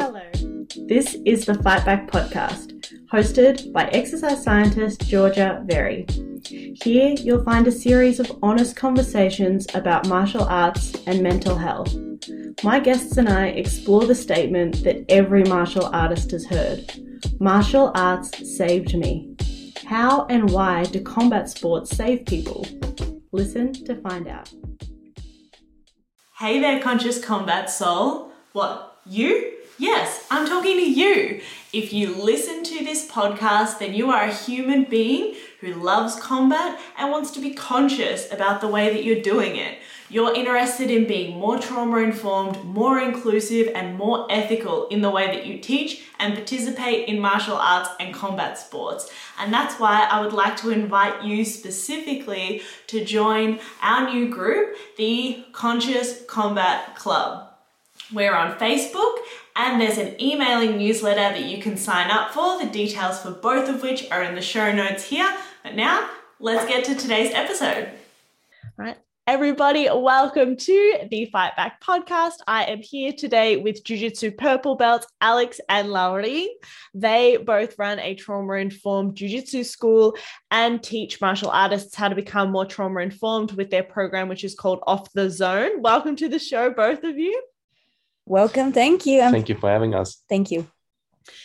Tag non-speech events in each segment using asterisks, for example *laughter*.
Hello. This is the Fight Back podcast, hosted by exercise scientist Georgia Verry. Here you'll find a series of honest conversations about martial arts and mental health. My guests and I explore the statement that every martial artist has heard martial arts saved me. How and why do combat sports save people? Listen to find out. Hey there, conscious combat soul. What, you? Yes, I'm talking to you. If you listen to this podcast, then you are a human being who loves combat and wants to be conscious about the way that you're doing it. You're interested in being more trauma informed, more inclusive, and more ethical in the way that you teach and participate in martial arts and combat sports. And that's why I would like to invite you specifically to join our new group, the Conscious Combat Club. We're on Facebook and there's an emailing newsletter that you can sign up for. The details for both of which are in the show notes here. But now, let's get to today's episode. All right. Everybody, welcome to the Fight Back podcast. I am here today with Jiu Jitsu purple belts Alex and Laurie. They both run a trauma informed Jiu Jitsu school and teach martial artists how to become more trauma informed with their program, which is called Off the Zone. Welcome to the show, both of you. Welcome. Thank you. Thank you for having us. Thank you.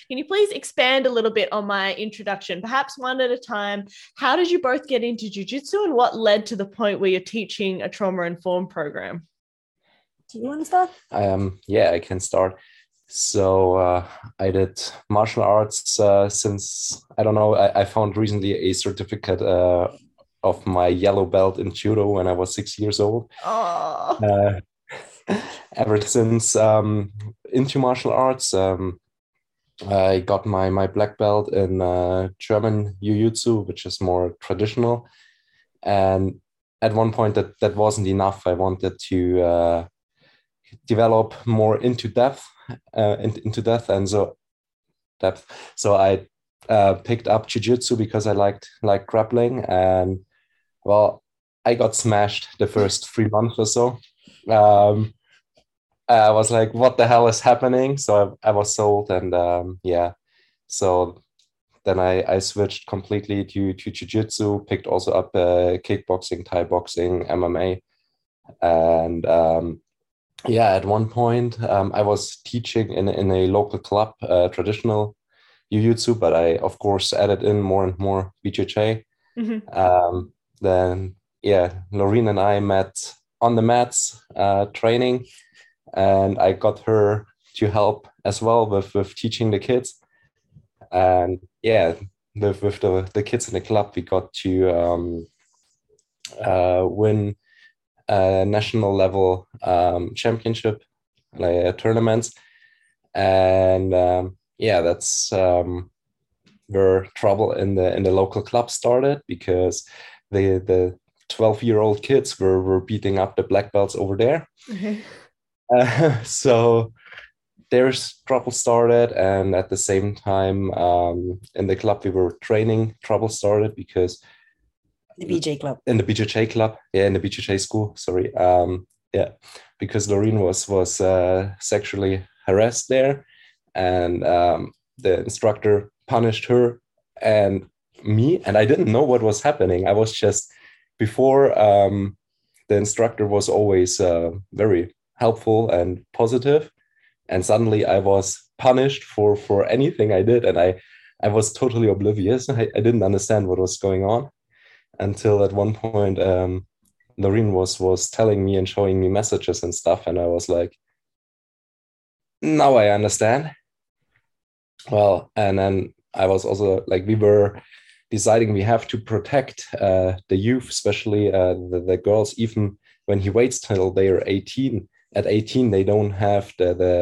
Can you please expand a little bit on my introduction, perhaps one at a time? How did you both get into Jiu Jitsu and what led to the point where you're teaching a trauma informed program? Do you want to start? Um, yeah, I can start. So uh, I did martial arts uh, since I don't know. I, I found recently a certificate uh, of my yellow belt in judo when I was six years old. Oh *laughs* ever since um, into martial arts. Um, I got my my black belt in uh, German Jiu-Jitsu, which is more traditional. And at one point, that that wasn't enough. I wanted to uh, develop more into depth, uh, into, depth, and so depth. So I uh, picked up Jiu-Jitsu because I liked like grappling, and well, I got smashed the first three months or so. Um, I was like, what the hell is happening? So I, I was sold, and um, yeah, so then I, I switched completely to to jiu-jitsu, picked also up uh, kickboxing, Thai boxing, MMA, and um, yeah, at one point um, I was teaching in in a local club, uh, traditional jiu-jitsu, but I of course added in more and more BJJ. Mm-hmm. Um, then yeah, Laurien and I met on the mats uh, training and I got her to help as well with with teaching the kids. And yeah, with with the the kids in the club, we got to um, uh, win a national level um, championship like tournaments, and um, yeah, that's um, where trouble in the in the local club started because the the 12 year old kids were, were beating up the black belts over there. Uh, *laughs* so there's trouble started, and at the same time, um, in the club we were training, trouble started because the BJ club in the BJJ club, yeah, in the BJJ school. Sorry, um, yeah, because Laurien was was uh, sexually harassed there, and um, the instructor punished her and me, and I didn't know what was happening. I was just before um, the instructor was always uh, very helpful and positive. And suddenly i was punished for for anything i did. And i i was totally oblivious. *laughs* I, I didn't understand what was going on until at one point um was was telling me and showing me messages and stuff. And i was like now i understand. Well and then i was also like we were deciding we have to protect uh, the youth especially uh, the, the girls even when he waits till they are 18 at 18 they don't have the the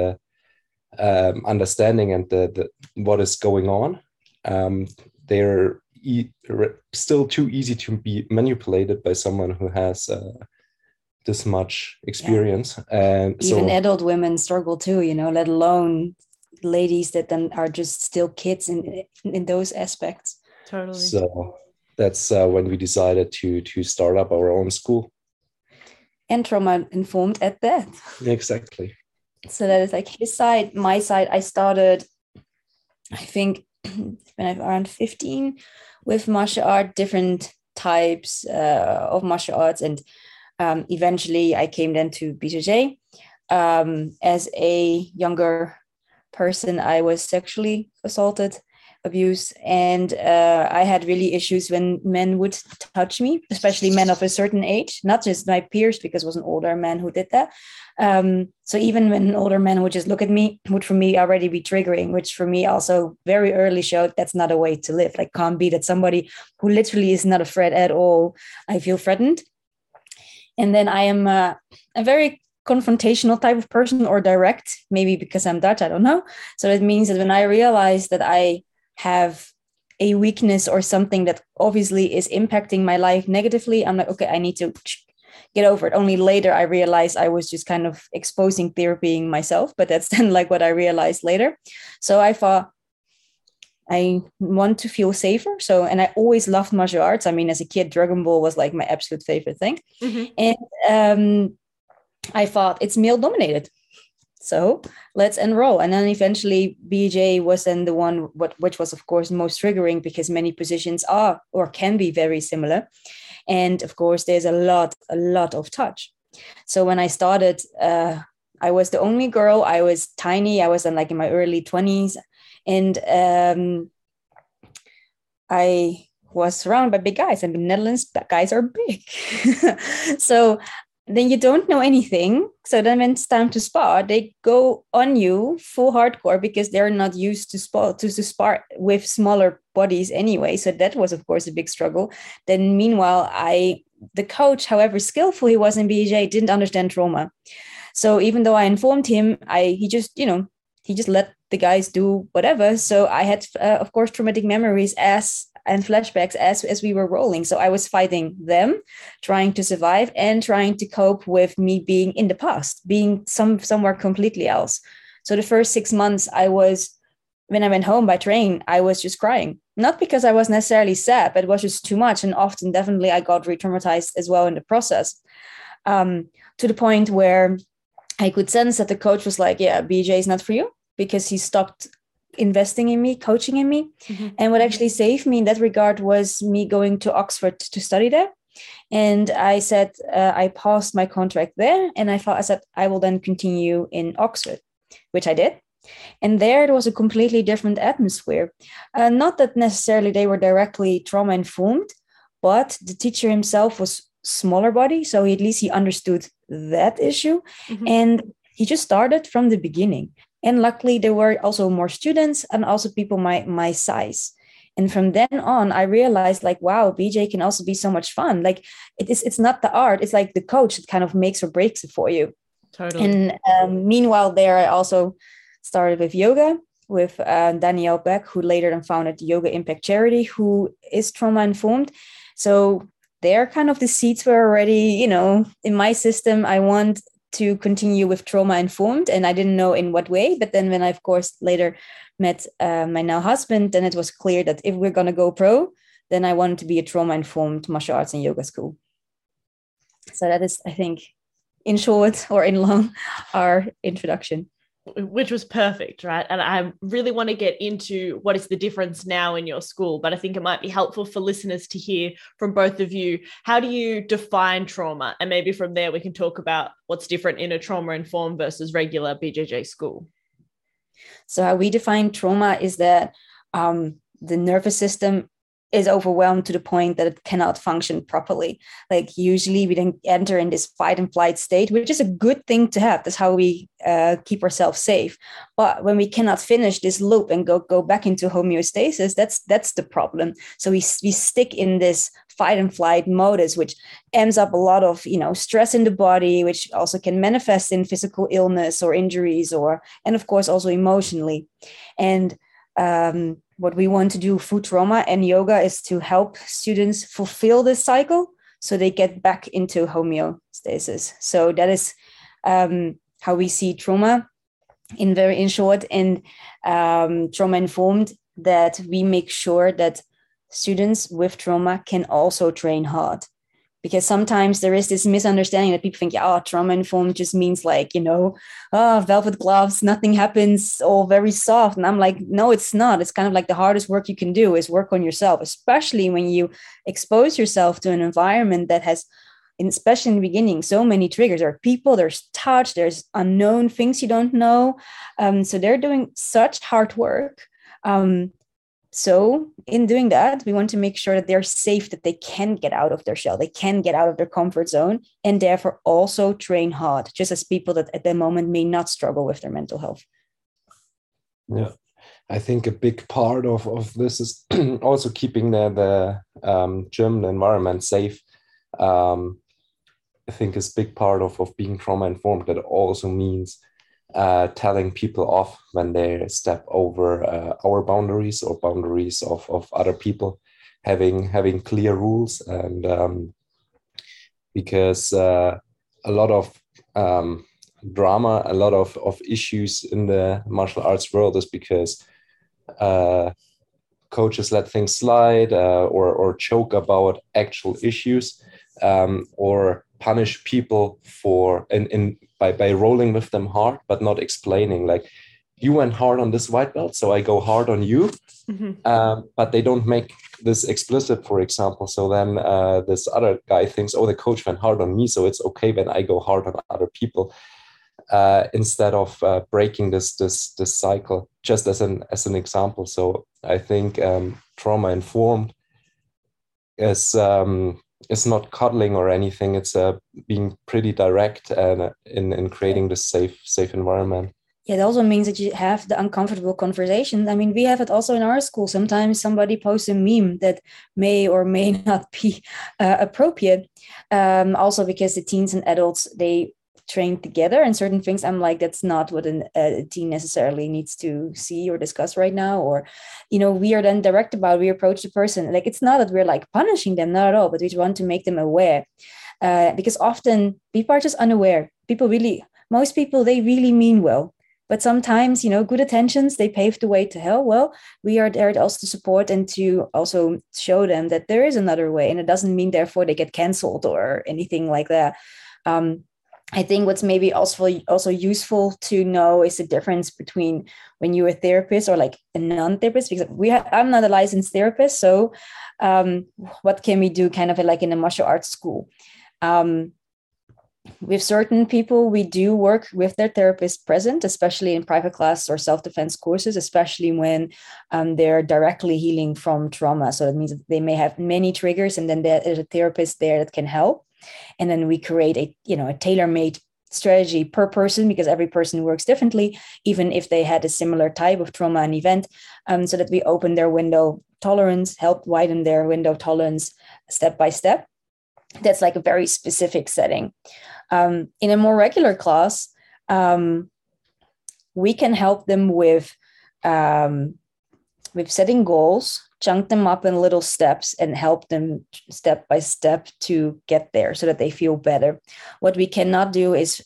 um, understanding and the, the what is going on. Um, they're e- still too easy to be manipulated by someone who has uh, this much experience. Yeah. and even so, adult women struggle too you know let alone ladies that then are just still kids in in those aspects totally. So that's uh, when we decided to to start up our own school. And trauma informed at that. Exactly. so that is like his side my side. I started i think *clears throat* when i'm around 15 with martial art different types uh, of martial arts. And um, eventually i came then to bjj um, as a younger person i was sexually assaulted abuse and uh, i had really issues when men would touch me especially men of a certain age not just my peers because it was an older man who did that. Um, so even when an older man would just look at me would for me already be triggering which for me also very early showed that's not a way to live. Like can't be that somebody who literally is not a threat at all. I feel threatened. And then i am uh, a very confrontational type of person or direct maybe because i'm dutch i don't know. So it means that when i realized that i have a weakness or something that obviously is impacting my life negatively, I'm like, okay, I need to get over it. Only later I realized I was just kind of exposing therapying myself, but that's *laughs* then like what I realized later. So I thought I want to feel safer. So, and I always loved martial arts. I mean, as a kid, Dragon Ball was like my absolute favorite thing. Mm-hmm. And um, I thought it's male dominated so let's enroll. And then eventually bj was then the one what which was of course most triggering because many positions are or can be very similar. And of course there's a lot a lot of touch. So when i started uh, i was the only girl. I was tiny. I was in like in my early 20s and um, i was surrounded by big guys. And the netherlands guys are big. *laughs* So then you don't know anything. So then when it's time to spar, they go on you full hardcore because they're not used to spar to, to spar with smaller bodies anyway. So that was of course a big struggle. Then meanwhile, I the coach, however skillful he was in BJJ, didn't understand trauma. So even though I informed him, I he just, you know, he just let the guys do whatever. So I had, uh, of course, traumatic memories as and flashbacks as as we were rolling. So i was fighting them trying to survive and trying to cope with me being in the past being some somewhere completely else. So the first 6 months i was when i went home by train i was just crying. Not because i was necessarily sad but it was just too much. And often definitely i got re-traumatized as well in the process. Um, to the point where i could sense that the coach was like yeah bj is not for you because he stopped investing in me, coaching in me. Mm-hmm. And what actually saved me in that regard was me going to Oxford to study there. And I said, uh, I paused my contract there. And I thought, I said, I will then continue in Oxford, which I did. And there it was a completely different atmosphere. Uh, not that necessarily they were directly trauma informed, but the teacher himself was smaller body. So at least he understood that issue. Mm-hmm. And he just started from the beginning and luckily there were also more students and also people my my size. And from then on i realized like wow bj can also be so much fun. Like it is it's not the art it's like the coach that kind of makes or breaks it for you. Totally. And um, meanwhile there i also started with yoga with uh, danielle beck who later then founded yoga impact charity who is trauma informed. So there kind of the seats were already you know in my system. I want to continue with trauma informed and i didn't know in what way but then when i of course later met uh, my now husband then it was clear that if we're going to go pro then i wanted to be a trauma informed martial arts and yoga school. So that is i think in short or in long *laughs* our introduction which was perfect, right? And I really want to get into what is the difference now in your school, but I think it might be helpful for listeners to hear from both of you. How do you define trauma? And maybe from there we can talk about what's different in a trauma informed versus regular BJJ school. So, how we define trauma is that um, the nervous system is overwhelmed to the point that it cannot function properly. Like usually we then enter in this fight and flight state, which is a good thing to have. That's how we uh, keep ourselves safe. But when we cannot finish this loop and go go back into homeostasis, that's that's the problem. So we we stick in this fight and flight modus, which ends up a lot of you know stress in the body, which also can manifest in physical illness or injuries, or and of course also emotionally. And um, what we want to do food trauma and yoga is to help students fulfill this cycle so they get back into homeostasis. So that is um, how we see trauma in very in short and um, trauma informed that we make sure that students with trauma can also train hard because sometimes there is this misunderstanding that people think, yeah, oh, trauma informed just means like, you know, oh, velvet gloves, nothing happens, all very soft. And I'm like, no, it's not. It's kind of like the hardest work you can do is work on yourself, especially when you expose yourself to an environment that has, especially in the beginning, so many triggers. There are people, there's touch, there's unknown things you don't know. Um, so they're doing such hard work. Um, so, in doing that, we want to make sure that they're safe, that they can get out of their shell, they can get out of their comfort zone, and therefore also train hard, just as people that at the moment may not struggle with their mental health. Yeah. I think a big part of, of this is *clears throat* also keeping the, the um, German environment safe. Um, I think is big part of, of being trauma informed. That also means uh, telling people off when they step over uh, our boundaries or boundaries of, of other people, having having clear rules and um, because uh, a lot of um, drama, a lot of, of issues in the martial arts world is because uh, coaches let things slide uh, or, or choke about actual issues um, or punish people for in, in by by rolling with them hard but not explaining like you went hard on this white belt so i go hard on you. Mm-hmm. um, but they don't make this explicit for example. So then uh, this other guy thinks oh the coach went hard on me so it's okay when i go hard on other people. Uh, instead of uh, breaking this this this cycle just as an as an example. So i think um, trauma informed is um, it's not cuddling or anything. It's uh, being pretty direct and uh, in in creating this safe safe environment. Yeah, it also means that you have the uncomfortable conversations. I mean, we have it also in our school. Sometimes somebody posts a meme that may or may *laughs* not be uh, appropriate. Um, also, because the teens and adults they trained together and certain things i'm like that's not what an, a team necessarily needs to see or discuss right now or you know we are then direct about we approach the person. Like it's not that we're like punishing them not at all but we want to make them aware. Uh, because often people are just unaware. People really most people they really mean well but sometimes you know good attentions they pave the way to hell. Well we are there to also to support and to also show them that there is another way and it doesn't mean therefore they get canceled or anything like that. Um, I think what's maybe also also useful to know is the difference between when you're a therapist or like a non-therapist because we have, I'm not a licensed therapist so um, what can we do kind of like in a martial arts school? Um, with certain people we do work with their therapist present especially in private class or self-defense courses especially when um, they're directly healing from trauma. So that means they may have many triggers and then there's a therapist there that can help and then we create a you know a tailor-made strategy per person because every person works differently even if they had a similar type of trauma and event um, so that we open their window tolerance help widen their window tolerance step by step. That's like a very specific setting. Um, in a more regular class um, we can help them with um, with setting goals chunk them up in little steps and help them step by step to get there so that they feel better what we cannot do is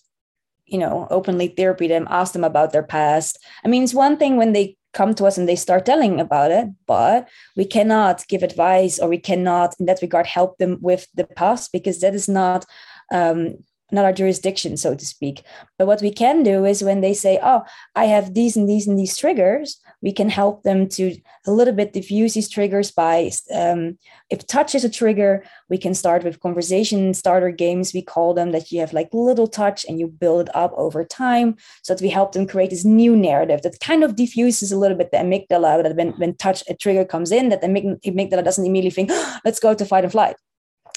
you know openly therapy them ask them about their past i mean it's one thing when they come to us and they start telling about it but we cannot give advice or we cannot in that regard help them with the past because that is not um, not our jurisdiction, so to speak. But what we can do is when they say, Oh, I have these and these and these triggers, we can help them to a little bit diffuse these triggers by um, if touch is a trigger, we can start with conversation starter games. We call them that you have like little touch and you build it up over time. So that we help them create this new narrative that kind of diffuses a little bit the amygdala that when, when touch a trigger comes in, that the amygdala doesn't immediately think, oh, *gasps* let's go to fight and flight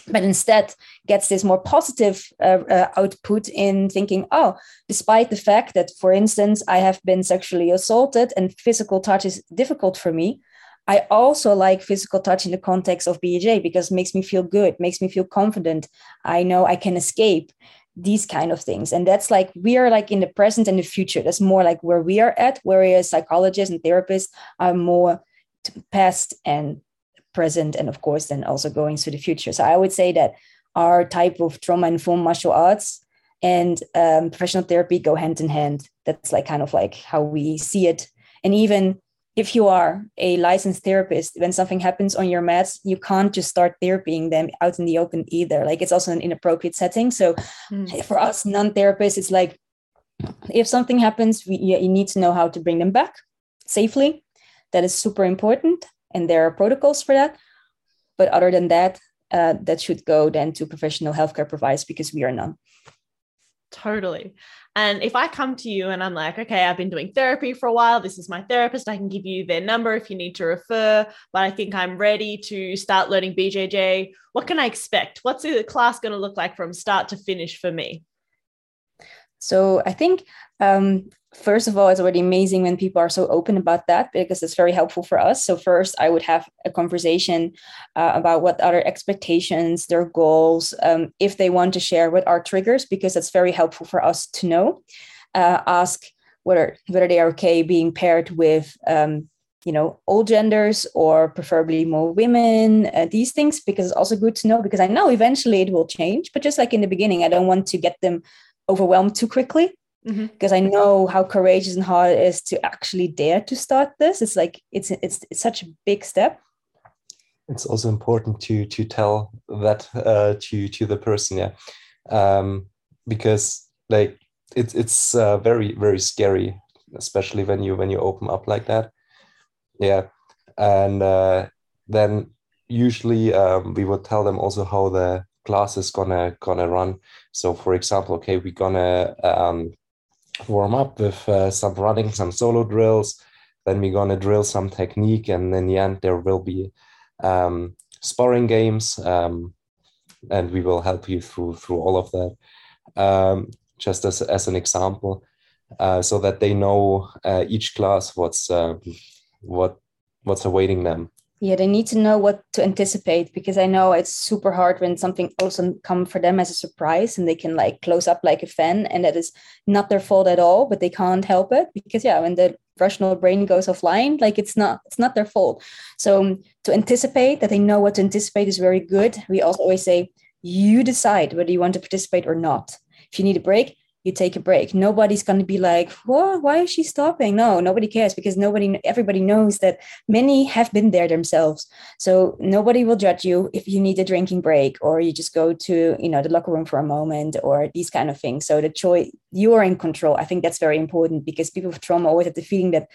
but instead gets this more positive uh, uh, output in thinking oh despite the fact that for instance i have been sexually assaulted and physical touch is difficult for me i also like physical touch in the context of bej because it makes me feel good makes me feel confident. I know i can escape these kind of things. And that's like we are like in the present and the future. That's more like where we are at whereas psychologists and therapists are more past and present and of course then also going to the future so i would say that our type of trauma informed martial arts and um, professional therapy go hand in hand that's like kind of like how we see it and even if you are a licensed therapist, when something happens on your mats, you can't just start therapying them out in the open either. Like it's also an inappropriate setting. So mm. for us non-therapists, it's like if something happens, we, you need to know how to bring them back safely. That is super important, and there are protocols for that. But other than that, uh, that should go then to professional healthcare providers because we are none. Totally. And if I come to you and I'm like, okay, I've been doing therapy for a while, this is my therapist, I can give you their number if you need to refer, but I think I'm ready to start learning BJJ. What can I expect? What's the class going to look like from start to finish for me? So I think um, first of all, it's already amazing when people are so open about that because it's very helpful for us. So first, I would have a conversation uh, about what other expectations, their goals, um, if they want to share what are triggers, because that's very helpful for us to know. Uh, ask whether whether they are okay being paired with. Um, you know all genders or preferably more women uh, these things because it's also good to know because i know eventually it will change but just like in the beginning i don't want to get them overwhelmed too quickly mm-hmm. because I know how courageous and hard it is to actually dare to start this. It's like it's it's, it's such a big step. It's also important to to tell that uh, to to the person, yeah, um, because like it's it's uh, very very scary, especially when you when you open up like that, yeah, and uh, then usually um, we would tell them also how the class is gonna gonna run. So for example, okay, we're gonna um, warm up with uh, some running, some solo drills. Then we're gonna drill some technique, and in the end there will be um, sparring games, um, and we will help you through through all of that. Um, just as as an example, uh, so that they know uh, each class what's uh, what what's awaiting them yeah they need to know what to anticipate because i know it's super hard when something also come for them as a surprise and they can like close up like a fan and that is not their fault at all but they can't help it because yeah when the rational brain goes offline like it's not it's not their fault. So um, to anticipate that they know what to anticipate is very good. We also always say you decide whether you want to participate or not. If you need a break you take a break. Nobody's going to be like, "What? Why is she stopping?" No, nobody cares because nobody, everybody knows that many have been there themselves. So nobody will judge you if you need a drinking break or you just go to, you know, the locker room for a moment or these kind of things. So the choice, you are in control. I think that's very important because people with trauma always have the feeling that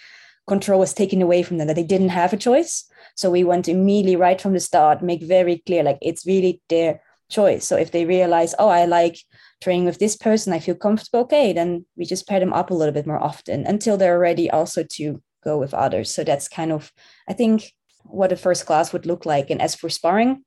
control was taken away from them, that they didn't have a choice. So we want to immediately, right from the start, make very clear, like it's really their choice. So if they realize, oh, I like with this person, I feel comfortable, okay, then we just pair them up a little bit more often until they're ready also to go with others. So that's kind of, I think, what a first class would look like. And as for sparring,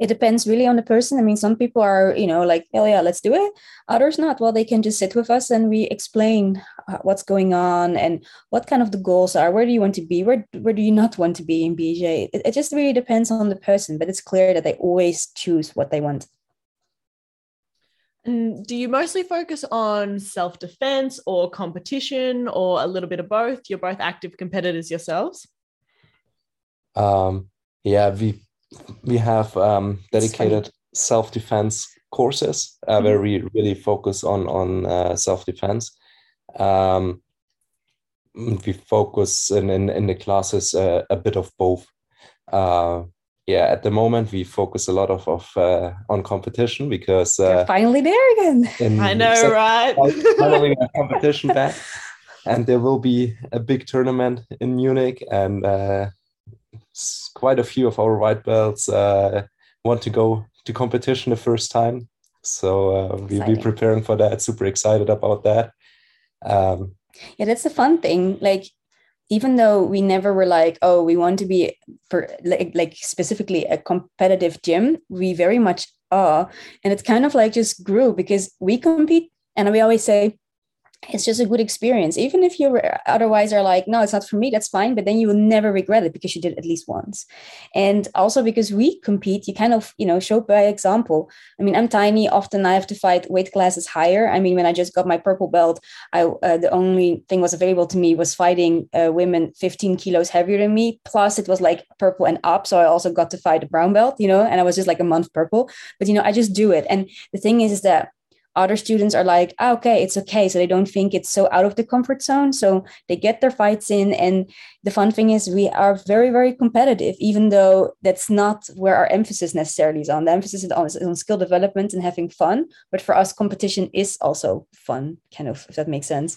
it depends really on the person. I mean, some people are, you know, like, oh yeah, let's do it. Others not. Well, they can just sit with us and we explain uh, what's going on and what kind of the goals are. Where do you want to be? Where where do you not want to be in BJ? It, it just really depends on the person, but it's clear that they always choose what they want. And do you mostly focus on self defense or competition or a little bit of both? You're both active competitors yourselves. Um, yeah, we we have um, dedicated self defense courses uh, mm-hmm. where we really focus on on uh, self defense. Um, we focus in, in, in the classes uh, a bit of both. Yeah, at the moment we focus a lot of, of uh, on competition because uh, finally there again. I know, right? finally, *laughs* competition back, and there will be a big tournament in Munich, and uh, quite a few of our white belts uh, want to go to competition the first time. So uh, we'll be preparing for that. Super excited about that. Um, yeah, that's a fun thing. Like even though we never were like, oh, we want to be like, like specifically a competitive gym, we very much are. And it's kind of like just grew because we compete. And we always say, it's just a good experience. Even if you otherwise are like no it's not for me that's fine but then you will never regret it because you did at least once. And also because we compete you kind of you know show by example. I mean i'm tiny often i have to fight weight classes higher. I mean when i just got my purple belt i uh, the only thing was available to me was fighting uh, women 15 kilos heavier than me. Plus it was like purple and up so i also got to fight a brown belt you know and i was just like a month purple. But you know i just do it. And the thing is, is that other students are like ah, okay it's okay. So they don't think it's so out of the comfort zone. So they get their fights in. And the fun thing is we are very very competitive even though that's not where our emphasis necessarily is on. The emphasis is on, is on skill development and having fun. But for us competition is also fun kind of if that makes sense.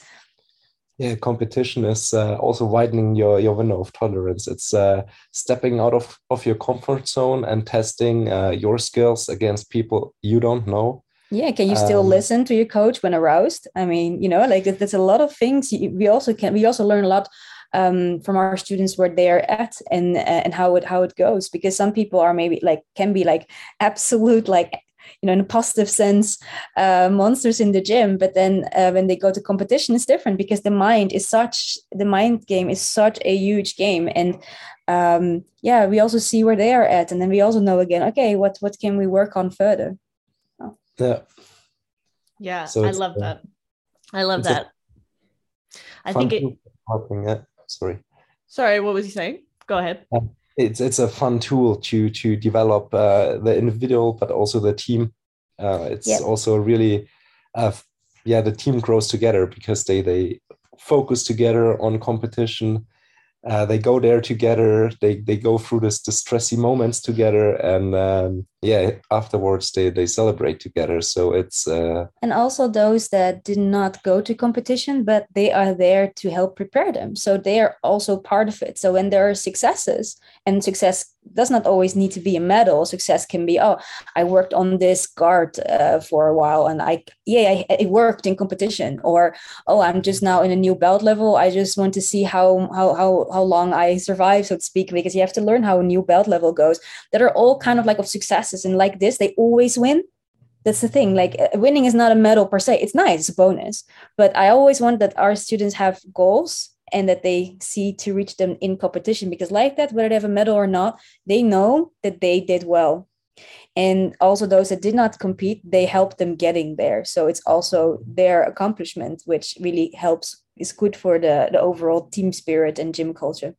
Yeah competition is uh, also widening your your window of tolerance. It's uh, stepping out of of your comfort zone and testing uh, your skills against people you don't know yeah can you still um, listen to your coach when aroused i mean you know like there's a lot of things we also can we also learn a lot um, from our students where they're at and and how it how it goes because some people are maybe like can be like absolute like you know in a positive sense uh, monsters in the gym but then uh, when they go to competition it's different because the mind is such the mind game is such a huge game and um, yeah we also see where they are at and then we also know again okay what what can we work on further. Yeah. Yeah so i love uh, that. I love that. I think it helping it. Sorry. Sorry what was he saying? Go ahead. Um, it's it's a fun tool to to develop uh, the individual but also the team. Uh, it's yep. also really uh, yeah the team grows together because they they focus together on competition. Uh, they go there together. They they go through this the stressy moments together. And um, yeah afterwards they they celebrate together so it's uh, and also those that did not go to competition but they are there to help prepare them. So they are also part of it. So when there are successes and success does not always need to be a medal success can be oh i worked on this guard uh, for a while and i yeah I, it worked in competition or oh i'm just now in a new belt level. I just want to see how how how, how long i survive so to speak because you have to learn how a new belt level goes. That are all kind of like of successes and like this they always win. That's the thing like uh, winning is not a medal per se. It's nice it's a bonus. But i always want that our students have goals and that they see to reach them in competition because like that whether they have a medal or not they know that they did well. And also those that did not compete they help them getting there. So it's also their accomplishment which really helps is good for the, the overall team spirit and gym culture.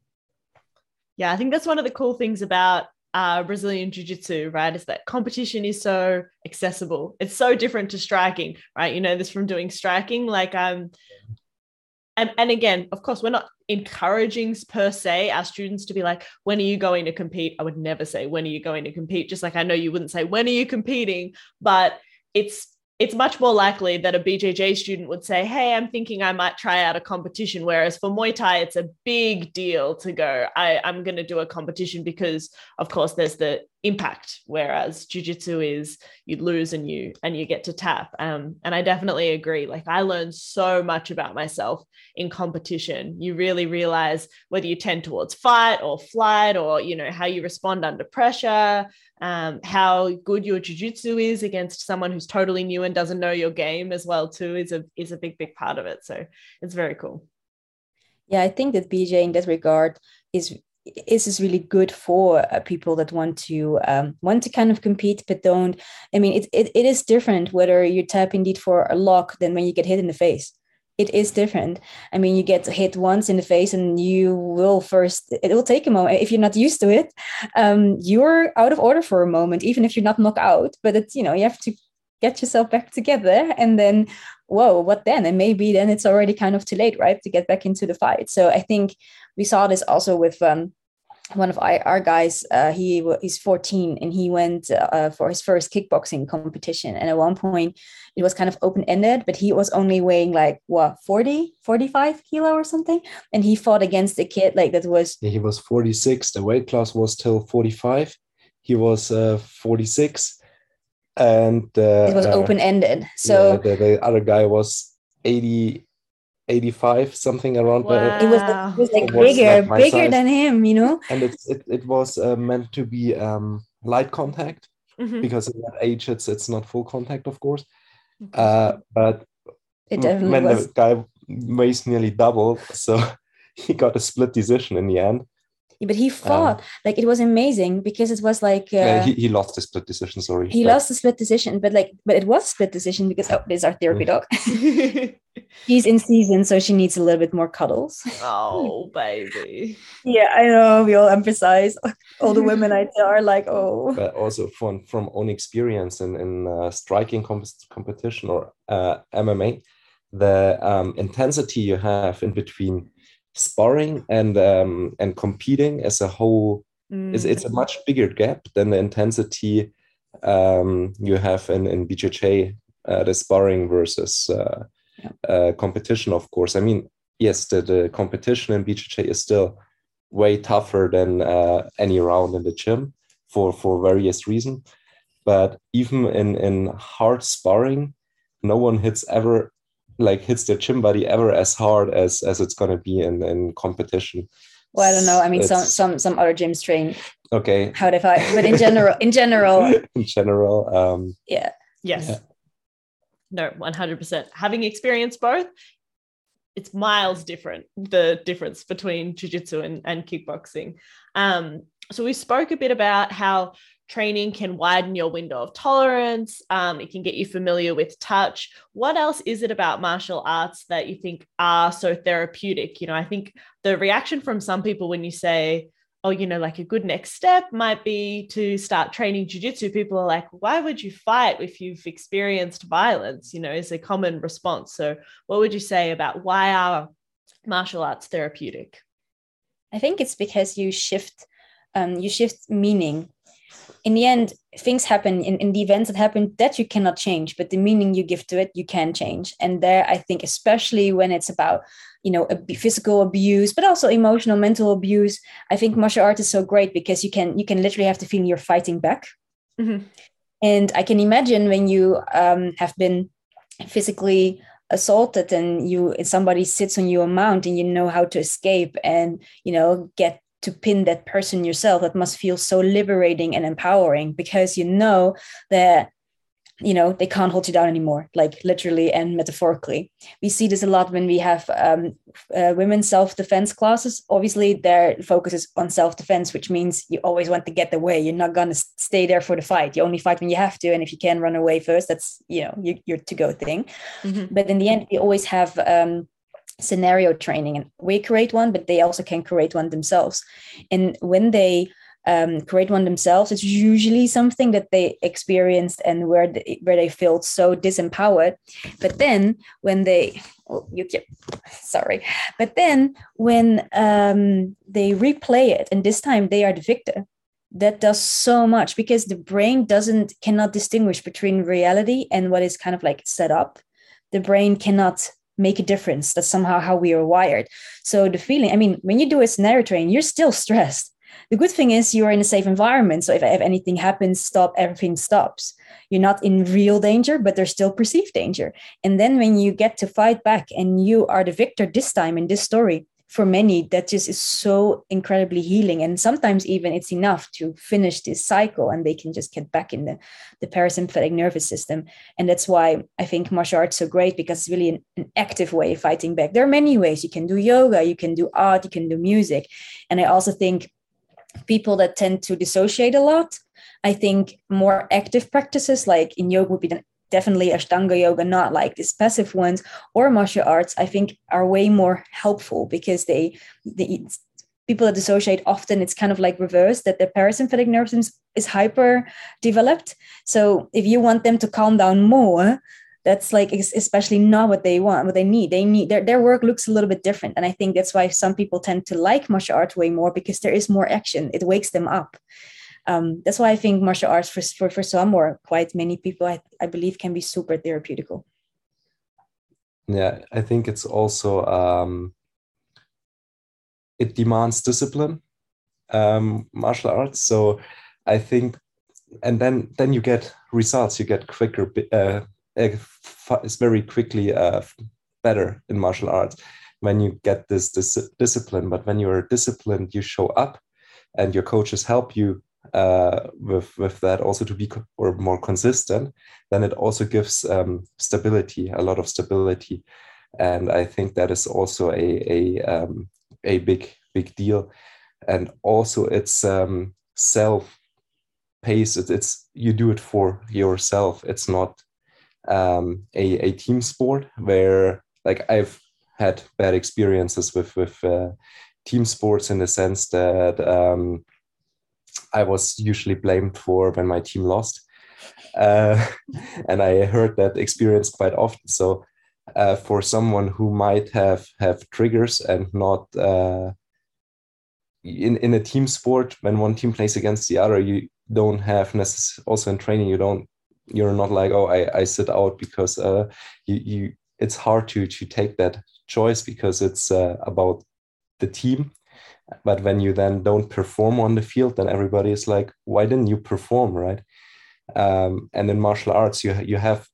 Yeah i think that's one of the cool things about uh, Brazilian Jiu Jitsu, right, is that competition is so accessible. It's so different to striking, right? You know this from doing striking. Like, um, and, and again, of course, we're not encouraging per se our students to be like, when are you going to compete? I would never say, when are you going to compete? Just like I know you wouldn't say, when are you competing? But it's it's much more likely that a BJJ student would say, Hey, I'm thinking I might try out a competition. Whereas for Muay Thai, it's a big deal to go, I, I'm going to do a competition because, of course, there's the impact. Whereas Jiu-Jitsu is you lose and you and you get to tap. Um, and I definitely agree. Like I learned so much about myself in competition. You really realize whether you tend towards fight or flight or, you know, how you respond under pressure um, how good your jujitsu is against someone who's totally new and doesn't know your game as well too is a is a big big part of it. So it's very cool. Yeah, I think that BJ in that regard is is is really good for uh, people that want to um, want to kind of compete but don't. I mean, it, it it is different whether you tap indeed for a lock than when you get hit in the face it is different. I mean, you get hit once in the face and you will first, it will take a moment. If you're not used to it, um, you're out of order for a moment, even if you're not knocked out. But it's, you know, you have to get yourself back together and then, whoa, what then? And maybe then it's already kind of too late, right? To get back into the fight. So I think we saw this also with, um, one of our, guys uh, he he's 14 and he went uh, for his first kickboxing competition. And at one point it was kind of open-ended but he was only weighing like what 40 45 kilo or something? And he fought against a kid like that was yeah, he was 46 the weight class was till 45 he was uh, 46 and uh, it was open-ended. So yeah, the, the other guy was 80 85 something around wow. there it was, it was like bigger like bigger size. than him you know and it's, it, it was uh, meant to be um, light contact mm-hmm. because at that age it's it's not full contact of course uh, but it definitely when was. the guy weighs nearly double so *laughs* he got a split decision in the end but he fought like it was amazing because it was like uh, Yeah, he, he lost the split decision. Sorry. he But- lost the split decision, but like but it was split decision because oh, this is our therapy dog. She's in season, so she needs a little bit more cuddles. oh, *laughs* baby. Yeah, I know. We all emphasize. *laughs* All the women I tell are like, oh, but also from from own experience in in uh, striking com- competition or uh, MMA, the um, intensity you have in between sparring and um, and competing as a whole is it's a much bigger gap than the intensity um, you have in in BJJ, uh, the sparring versus uh, Yeah. uh, competition. Of course, I mean, yes, the, the competition in BJJ is still way tougher than uh, any round in the gym for for various reasons. But even in in hard sparring, no one hits ever like hits their gym body ever as hard as as it's gonna be in in competition. well, I don't know. I mean, some It's- some some other gyms train okay. how they fight, but in general, in general, *laughs* in general, um, yeah, Yes. Yeah. No, 100%. Having experienced both, it's miles different, the difference between jiu-jitsu and, and kickboxing. Um, so we spoke a bit about how training can widen your window of tolerance. Um, it can get you familiar with touch. What else is it about martial arts that you think are so therapeutic? You know, I think the reaction from some people when you say, oh, you know, like a good next step might be to start training jujitsu. People are like, why would you fight if you've experienced violence? You know, is a common response. So, what would you say about why are martial arts therapeutic? I think it's because you shift, um, you shift meaning. In the end, things happen in, in the events that happen that you cannot change, but the meaning you give to it, you can change. And there, I think, especially when it's about, you know, ab- physical abuse, but also emotional, mental abuse, I think martial art is so great because you can you can literally have the feeling you're fighting back. Mhm. And I can imagine when you um, have been physically assaulted and you and somebody sits on you a mount and you know how to escape and you know get to pin that person yourself that must feel so liberating and empowering because you know that you know they can't hold you down anymore like literally and metaphorically. We see this a lot when we have um, uh, women's self-defense classes. Obviously their focus is on self-defense which means you always want to get away you're not going to stay there for the fight. You only fight when you have to and if you can run away first. That's you know you, your to-go thing. Mhm. but in the end we always have um, scenario training and we create one but they also can create one themselves. And when they um, create one themselves it's usually something that they experienced and where they, where they felt so disempowered. But then when they oh, you can, sorry. But then when um, they replay it and this time they are the victor that does so much because the brain doesn't cannot distinguish between reality and what is kind of like set up. The brain cannot make a difference. That's somehow how we are wired. So the feeling i mean when you do a scenario training you're still stressed. The good thing is you're in a safe environment. So if, if anything happens stop everything stops. You're not in real danger but there's still perceived danger. And then when you get to fight back and you are the victor this time in this story for many that just is so incredibly healing. And sometimes even it's enough to finish this cycle and they can just get back in the, the parasympathetic nervous system. And that's why i think martial arts so great because it's really an, an active way of fighting back. There are many ways. You can do yoga you can do art you can do music. And i also think people that tend to dissociate a lot i think more active practices like in yoga would be definitely ashtanga yoga not like these passive ones or martial arts i think are way more helpful because they, they people that dissociate often it's kind of like reverse that their parasympathetic nervous system is hyper developed so if you want them to calm down more that's like especially not what they want what they need. They need their, their work looks a little bit different. And i think that's why some people tend to like martial arts way more because there is more action. It wakes them up um, that's why I think martial arts for, for, for some or quite many people, I, I believe can be super therapeutical. Yeah, I think it's also, um, it demands discipline, um, martial arts. So I think, and then, then you get results, you get quicker, uh, it's very quickly uh, better in martial arts when you get this, this discipline. But when you're disciplined, you show up and your coaches help you uh, with with that also to be or more consistent, then it also gives um, stability, a lot of stability, and I think that is also a a um, a big big deal. and also it's um, self pace. It's, it's you do it for yourself. It's not um, a a team sport where like I've had bad experiences with with uh, team sports in the sense that um, I was usually blamed for when my team lost. Uh, *laughs* and I heard that experience quite often. So, uh, for someone who might have have triggers and not uh, in in a team sport, when one team plays against the other, you don't have necessarily also in training. You don't. You're not like, oh, I, I sit out because uh, you you. It's hard to to take that choice because it's uh, about the team but when you then don't perform on the field then everybody is like why didn't you perform right um, and in martial arts you you have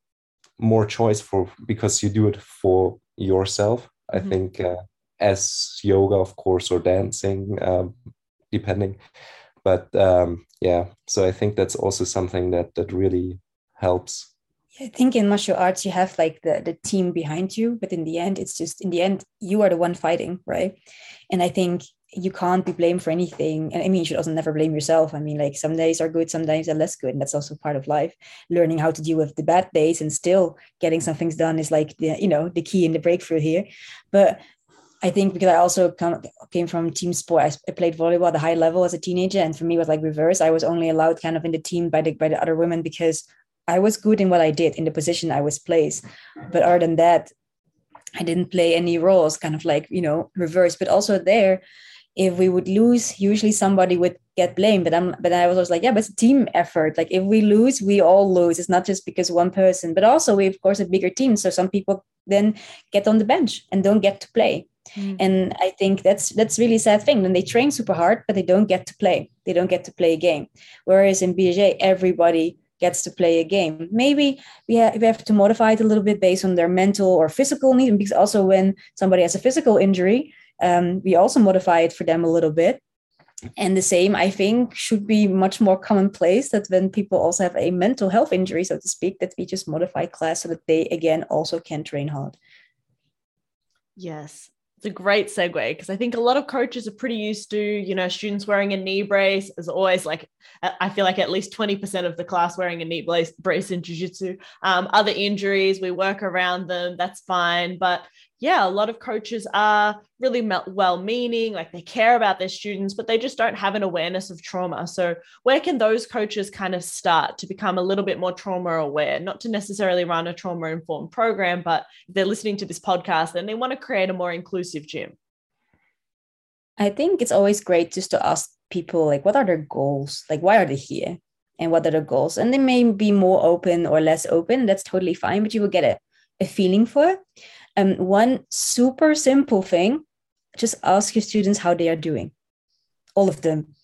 more choice for because you do it for yourself mm-hmm. i think uh, as yoga of course or dancing um, depending but um, yeah so i think that's also something that that really helps I think in martial arts you have like the the team behind you, but in the end, it's just in the end you are the one fighting, right? And I think you can't be blamed for anything. And I mean, you should also never blame yourself. I mean, like some days are good, some days are less good. And that's also part of life. Learning how to deal with the bad days and still getting some things done is like the, you know, the key and the breakthrough here. But I think because I also come, came from team sport, I, played volleyball at a high level as a teenager, and for me it was like reverse. I was only allowed kind of in the team by the by the other women because I was good in what I did in the position I was placed. But other than that, I didn't play any roles, kind of like you know reverse. But also there, if we would lose, usually somebody would get blamed. But I'm but I was always like, yeah, but it's a team effort. Like if we lose, we all lose. It's not just because one person, but also we of course a bigger team. So some people then get on the bench and don't get to play. Mm. And I think that's that's really sad thing. Then they train super hard, but they don't get to play. They don't get to play a game. Whereas in BJJ, everybody gets to play a game. Maybe we, ha- we have to modify it a little bit based on their mental or physical need. Because also when somebody has a physical injury, um, we also modify it for them a little bit and the same i think should be much more commonplace that when people also have a mental health injury so to speak that we just modify class so that they again also can train hard yes it's a great segue because I think a lot of coaches are pretty used to, you know, students wearing a knee brace is always like, I feel like at least 20% of the class wearing a knee brace, brace in jiu-jitsu. Um, other injuries, we work around them, that's fine. But yeah, a lot of coaches are really well meaning, like they care about their students, but they just don't have an awareness of trauma. So, where can those coaches kind of start to become a little bit more trauma aware? Not to necessarily run a trauma informed program, but they're listening to this podcast and they want to create a more inclusive gym. I think it's always great just to ask people, like, what are their goals? Like, why are they here? And what are their goals? And they may be more open or less open. That's totally fine, but you will get a, a feeling for it. Um, one super simple thing just ask your students how they are doing. All of them.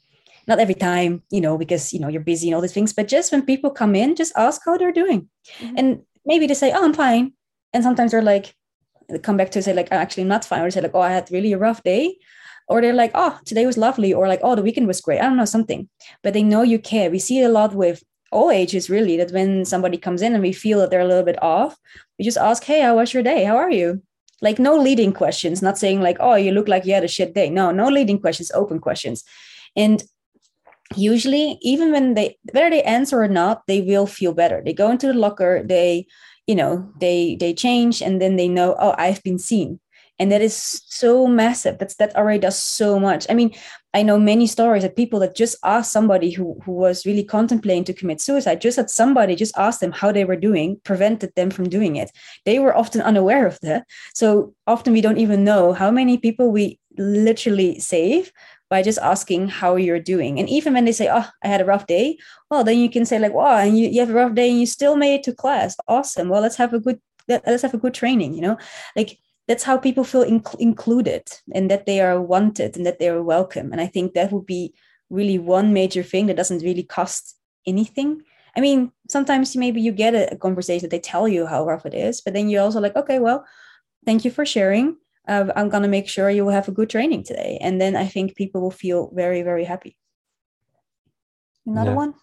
Not every time, you know, because, you know, you're busy and all these things, but just when people come in, just ask how they're doing. Mm-hmm. And maybe they say, oh, I'm fine. And sometimes they're like, they come back to say, like, I'm actually not fine. Or they say, like, oh, I had really a rough day or they're like oh today was lovely or like oh the weekend was great i don't know something but they know you care we see it a lot with all ages really that when somebody comes in and we feel that they're a little bit off we just ask hey how was your day? How are you? Like no leading questions not saying like oh you look like you had a shit day. No no leading questions open questions. And usually even when they whether they answer or not they will feel better. They go into the locker they you know they they change and then they know oh i've been seen. And that is so massive. That's that already does so much. I mean i know many stories of people that just asked somebody who, who was really contemplating to commit suicide just that somebody just asked them how they were doing prevented them from doing it they were often unaware of that so often we don't even know how many people we literally save by just asking how you're doing. And even when they say, Oh, I had a rough day, well, then you can say, like, wow, and you, you have a rough day and you still made it to class. Awesome. Well, let's have a good let's have a good training, you know? Like that's how people feel inc- included and that they are wanted and that they are welcome. And i think that would be really one major thing that doesn't really cost anything. I mean sometimes maybe you get a, a conversation that they tell you how rough it is but then you're also like okay well thank you for sharing. Uh, i'm going to make sure you will have a good training today. And then i think people will feel very very happy. Another yeah. one?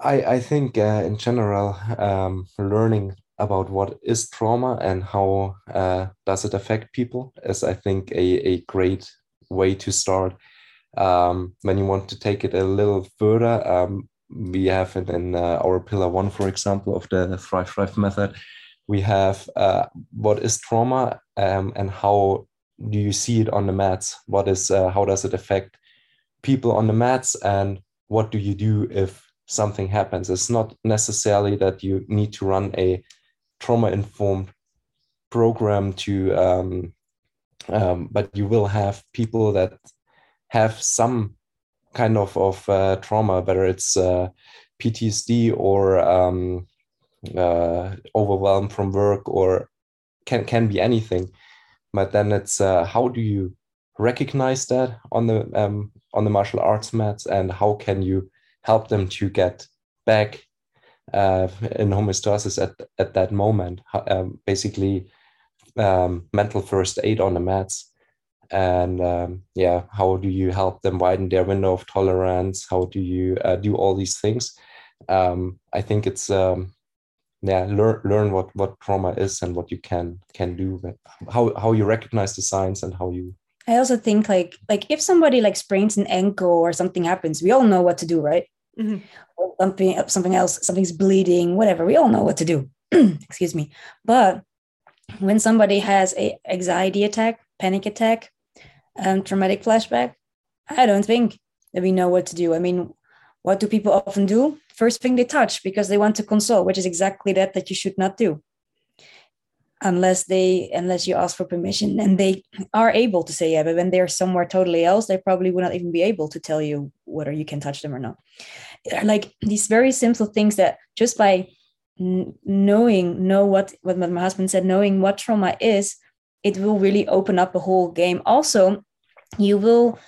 I, I think uh, in general, um, learning about what is trauma and how uh, does it affect people is i think a, a great way to start Um, when you want to take it a little further, um, we have it in uh, our pillar one, for example, of the Thrive Thrive method. We have uh, what is trauma um, and how do you see it on the mats? What is uh, how does it affect people on the mats, and what do you do if something happens? It's not necessarily that you need to run a trauma informed program to, um, um, but you will have people that have some kind of of uh, trauma, whether it's uh, PTSD or um, uh, overwhelmed from work or can can be anything. But then it's uh, how do you recognize that on the um, on the martial arts mats, and how can you help them to get back uh, in homeostasis at at that moment? Um, basically, um, mental first aid on the mats. And um, yeah how do you help them widen their window of tolerance? How do you uh, do all these things? Um, i think it's um, yeah learn learn what what trauma is and what you can can do how how you recognize the signs and how you i also think like like if somebody like sprains an ankle or something happens we all know what to do right mm-hmm. something something else something's bleeding whatever we all know what to do *clears throat* excuse me but when somebody has a anxiety attack panic attack um, traumatic flashback? I don't think that we know what to do. I mean, what do people often do? First thing they touch because they want to console, which is exactly that that you should not do. Unless they unless you ask for permission and they are able to say yeah, but when they're somewhere totally else, they probably would not even be able to tell you whether you can touch them or not. Like these very simple things that just by knowing know what what my husband said knowing what trauma is it will really open up a whole game. Also, you will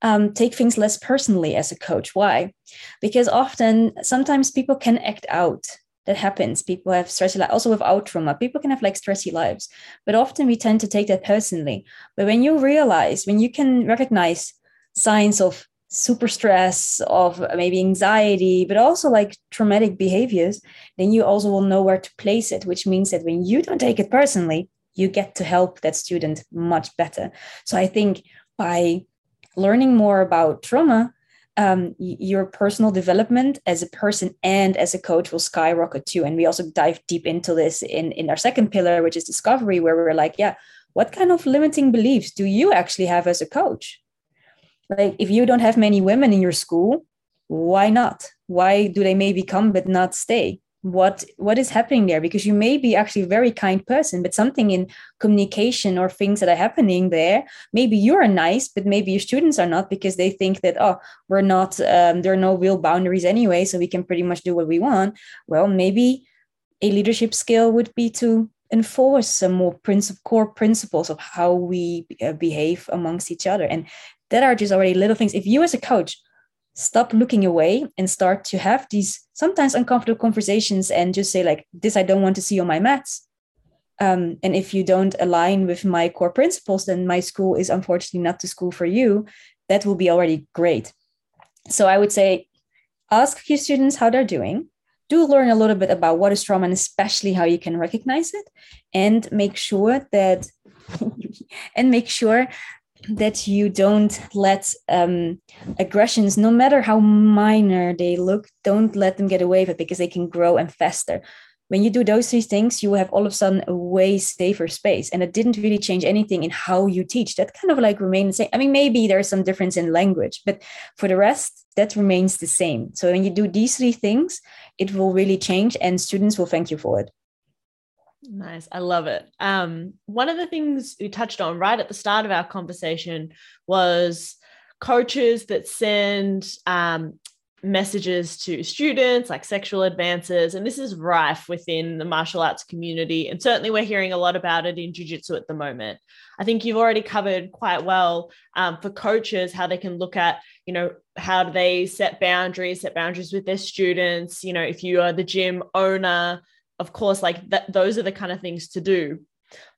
um, take things less personally as a coach. Why? Because often, sometimes people can act out. That happens. People have stressy lives. Also, without trauma, people can have like stressy lives. But often, we tend to take that personally. But when you realize, when you can recognize signs of super stress, of uh, maybe anxiety, but also like traumatic behaviors, then you also will know where to place it. Which means that when you don't take it personally, you get to help that student much better. So I think by learning more about trauma, um, your personal development as a person and as a coach will skyrocket too. And we also dive deep into this in, in our second pillar, which is discovery, where we're like, yeah, what kind of limiting beliefs do you actually have as a coach? Like, if you don't have many women in your school, why not? Why do they maybe come but not stay? What what is happening there? Because you may be actually a very kind person but something in communication or things that are happening there maybe you're nice but maybe your students are not because they think that oh we're not um, there are no real boundaries anyway so we can pretty much do what we want. Well maybe a leadership skill would be to enforce some more princip- core principles of how we uh, behave amongst each other. And that are just already little things. If you as a coach stop looking away and start to have these sometimes uncomfortable conversations and just say like this i don't want to see on my mats. Um, and if you don't align with my core principles then my school is unfortunately not the school for you. That will be already great. So i would say ask your students how they're doing. Do learn a little bit about what is trauma and especially how you can recognize it and make sure that *laughs* and make sure that you don't let um, aggressions, no matter how minor they look, don't let them get away with it because they can grow and fester. When you do those three things, you will have all of a sudden a way safer space. And it didn't really change anything in how you teach. That kind of like remains the same. I mean, maybe there's some difference in language, but for the rest, that remains the same. So when you do these three things, it will really change and students will thank you for it. Nice. I love it. Um, one of the things we touched on right at the start of our conversation was coaches that send um, messages to students like sexual advances. And this is rife within the martial arts community. And certainly we're hearing a lot about it in Jiu Jitsu at the moment. I think you've already covered quite well um, for coaches how they can look at, you know, how do they set boundaries, set boundaries with their students. You know, if you are the gym owner, of course, like that, those are the kind of things to do.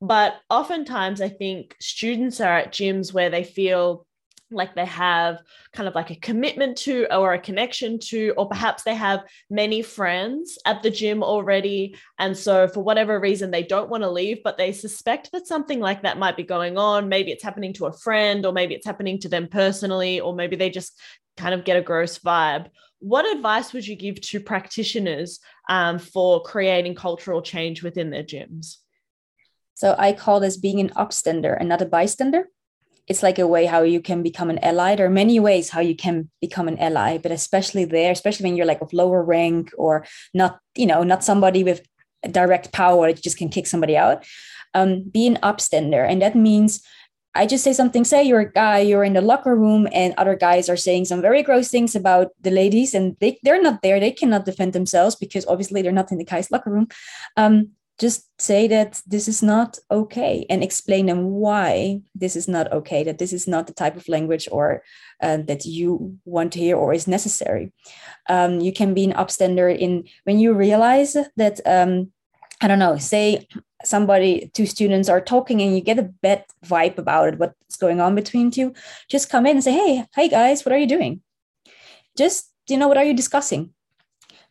But oftentimes, I think students are at gyms where they feel like they have kind of like a commitment to or a connection to or perhaps they have many friends at the gym already. And so for whatever reason they don't want to leave but they suspect that something like that might be going on. Maybe it's happening to a friend or maybe it's happening to them personally or maybe they just kind of get a gross vibe. What advice would you give to practitioners um, for creating cultural change within their gyms so i call this being an upstander and not a bystander it's like a way how you can become an ally. There are many ways how you can become an ally, but especially there, especially when you're like of lower rank or not, you know, not somebody with direct power that you just can kick somebody out. Um, be an upstander. And that means I just say something, say you're a guy, you're in the locker room, and other guys are saying some very gross things about the ladies, and they, they're not there. They cannot defend themselves because obviously they're not in the guy's locker room. Um, just say that this is not okay and explain them why this is not okay that this is not the type of language or uh, that you want to hear or is necessary um, you can be an upstander in when you realize that um, i don't know say somebody two students are talking and you get a bad vibe about it what's going on between two just come in and say hey hey guys what are you doing just you know what are you discussing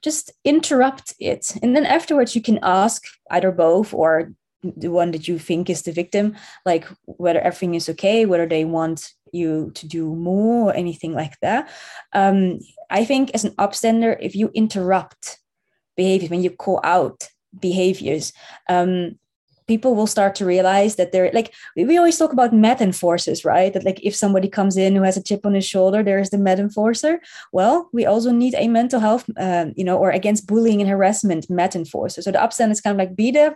just interrupt it. And then afterwards, you can ask either both or the one that you think is the victim, like whether everything is okay, whether they want you to do more or anything like that. Um, I think as an upstander, if you interrupt behaviors, when you call out behaviors, um, people will start to realize that they're like we always talk about mat enforcers right? That like if somebody comes in who has a chip on his shoulder there's the mat enforcer well we also need a mental health um, you know or against bullying and harassment mat enforcer so the upstand is kind of like be the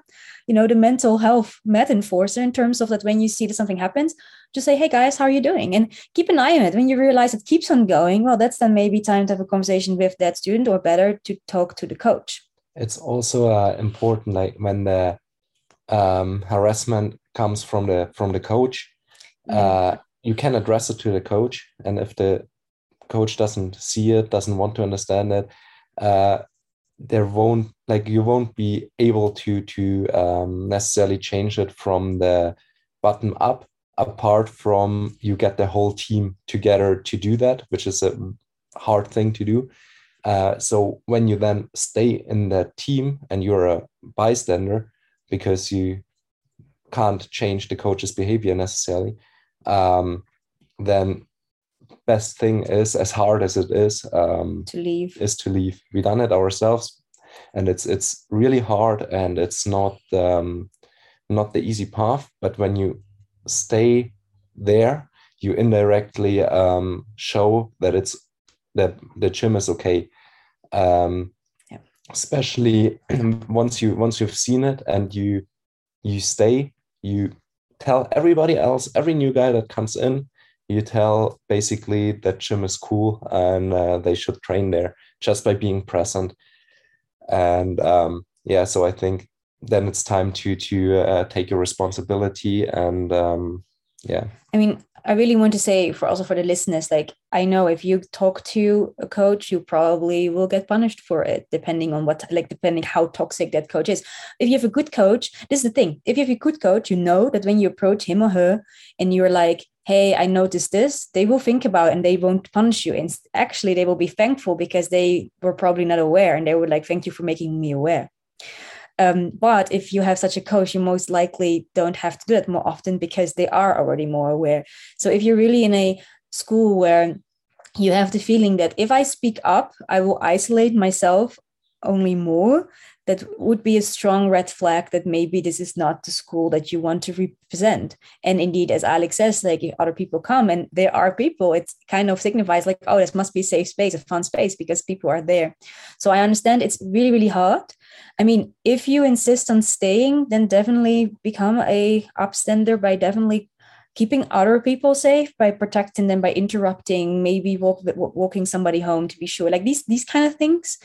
you know the mental health mat enforcer in terms of that when you see that something happens just say hey guys how are you doing? And keep an eye on it. When you realize it keeps on going well that's then maybe time to have a conversation with that student or better to talk to the coach. It's also uh, important like when the um, harassment comes from the from the coach, uh, you can address it to the coach, and if the coach doesn't see it, doesn't want to understand it, uh, there won't like you won't be able to to um, necessarily change it from the bottom up. Apart from you get the whole team together to do that, which is a hard thing to do. Uh, so when you then stay in the team and you're a bystander, because you can't change the coach's behavior necessarily, um, then best thing is as hard as it is um, to leave is to leave. We done it ourselves, and it's it's really hard, and it's not um, not the easy path. But when you stay there, you indirectly um, show that it's that the gym is okay. Um, especially *clears throat* once you once you've seen it and you you stay you tell everybody else every new guy that comes in you tell basically that gym is cool and uh, they should train there just by being present. And um, yeah so i think then it's time to to uh, take your responsibility and um, yeah. I mean I really want to say for also for the listeners, like I know if you talk to a coach, you probably will get punished for it, depending on what, like depending how toxic that coach is. If you have a good coach, this is the thing. If you have a good coach, you know that when you approach him or her and you're like, hey, I noticed this, they will think about and they won't punish you. And actually, they will be thankful because they were probably not aware and they would like, thank you for making me aware. Um, but if you have such a coach, you most likely don't have to do it more often because they are already more aware. So if you're really in a school where you have the feeling that if I speak up, I will isolate myself only more, that would be a strong red flag that maybe this is not the school that you want to represent. And indeed, as Alex says, like if other people come and there are people, it kind of signifies like, oh, this must be a safe space, a fun space because people are there. So I understand it's really, really hard. I mean, if you insist on staying, then definitely become a upstander by definitely keeping other people safe by protecting them by interrupting maybe walk, walking somebody home to be sure like these these kind of things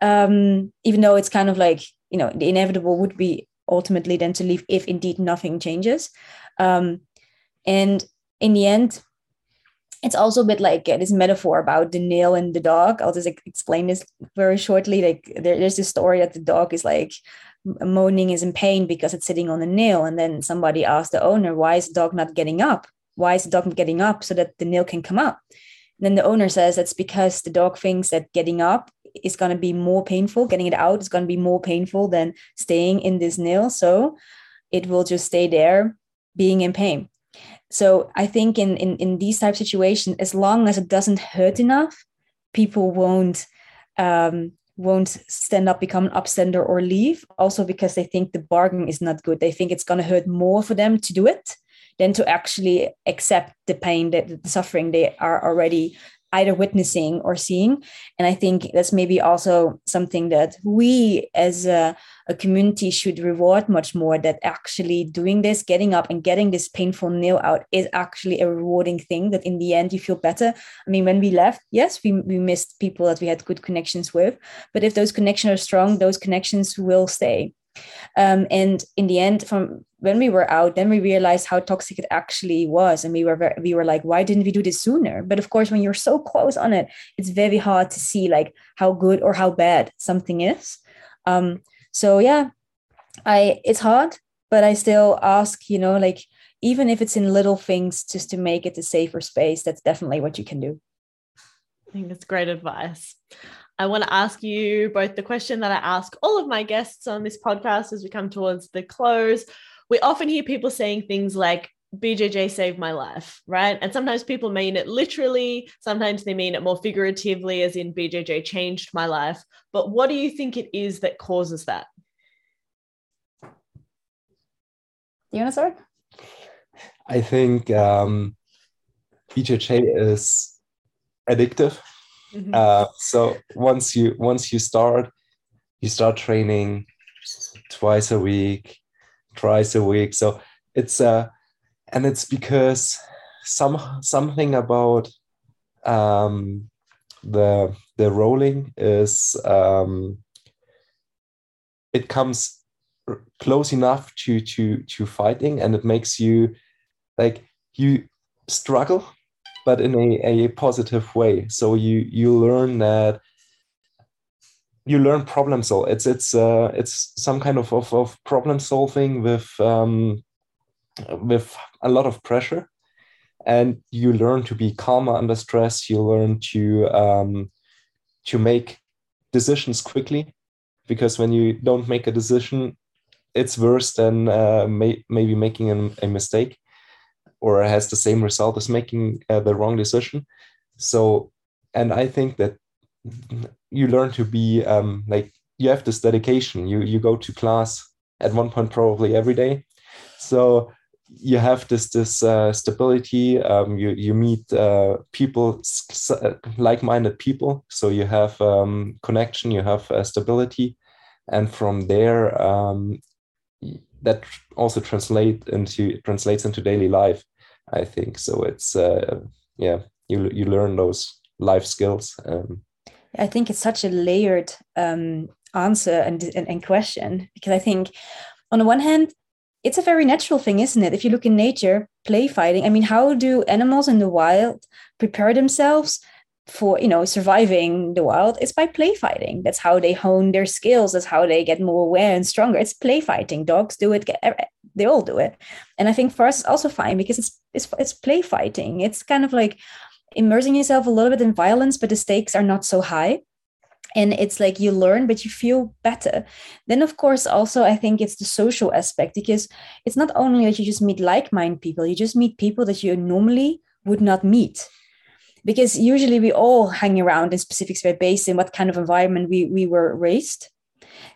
um even though it's kind of like you know the inevitable would be ultimately then to leave if indeed nothing changes um and in the end it's also a bit like uh, this metaphor about the nail and the dog. I'll just like, explain this very shortly. Like there, there's this story that the dog is like moaning is in pain because it's sitting on a nail, and then somebody asked the owner, "Why is the dog not getting up?" why is the dog not getting up so that the nail can come up? and then the owner says that's because the dog thinks that getting up is going to be more painful getting it out is going to be more painful than staying in this nail so it will just stay there being in pain so i think in in, in these type of situations as long as it doesn't hurt enough people won't um, won't stand up, become an upstander, or leave. Also because they think the bargain is not good. They think it's going to hurt more for them to do it than to actually accept the pain, that the suffering they are already either witnessing or seeing. And I think that's maybe also something that we as a, a, community should reward much more that actually doing this, getting up and getting this painful nail out is actually a rewarding thing that in the end you feel better. I mean, when we left, yes, we, we missed people that we had good connections with, but if those connections are strong, those connections will stay. Um, and in the end, from when we were out, then we realized how toxic it actually was, and we were very, we were like, why didn't we do this sooner? But of course, when you're so close on it, it's very hard to see like how good or how bad something is. Um, so yeah, I it's hard, but I still ask, you know, like even if it's in little things, just to make it a safer space. That's definitely what you can do. I think that's great advice. I want to ask you both the question that I ask all of my guests on this podcast as we come towards the close. We often hear people saying things like, BJJ saved my life, right? And sometimes people mean it literally, sometimes they mean it more figuratively, as in BJJ changed my life. But what do you think it is that causes that? You want to start? I think um, BJJ is addictive Mm-hmm. Uh, so once you once you start, you start training twice a week, twice a week. So it's uh, and it's because some something about um, the the rolling is um, it comes close enough to to to fighting and it makes you like you struggle but in a, a positive way. So you you learn that you learn problem solve. It's it's uh, it's some kind of, of, of problem solving with um, with a lot of pressure, and you learn to be calmer under stress. You learn to um, to make decisions quickly, because when you don't make a decision, it's worse than uh, may, maybe making a, a mistake or has the same result as making uh, the wrong decision. So, and I think that you learn to be um, like you have this dedication. You you go to class at one point probably every day, so you have this this uh, stability. Um, you you meet uh, people like minded people, so you have um, connection. You have uh, stability, and from there. Um, that also translate into translates into daily life I think so. It's uh, yeah, you you learn those life skills. Um, I think it's such a layered um, answer and, and, and question because I think on the one hand it's a very natural thing, isn't it? If you look in nature, play fighting. I mean, how do animals in the wild prepare themselves for you know surviving the wild? It's by play fighting. That's how they hone their skills. That's how they get more aware and stronger. It's play fighting. Dogs do it they all do it and i think for us it's also fine because it's it's, it's play fighting it's kind of like immersing yourself a little bit in violence but the stakes are not so high and it's like you learn but you feel better. Then of course also i think it's the social aspect because it's not only that you just meet like-minded people you just meet people that you normally would not meet. Because usually we all hang around in specific space based in what kind of environment we, we were raised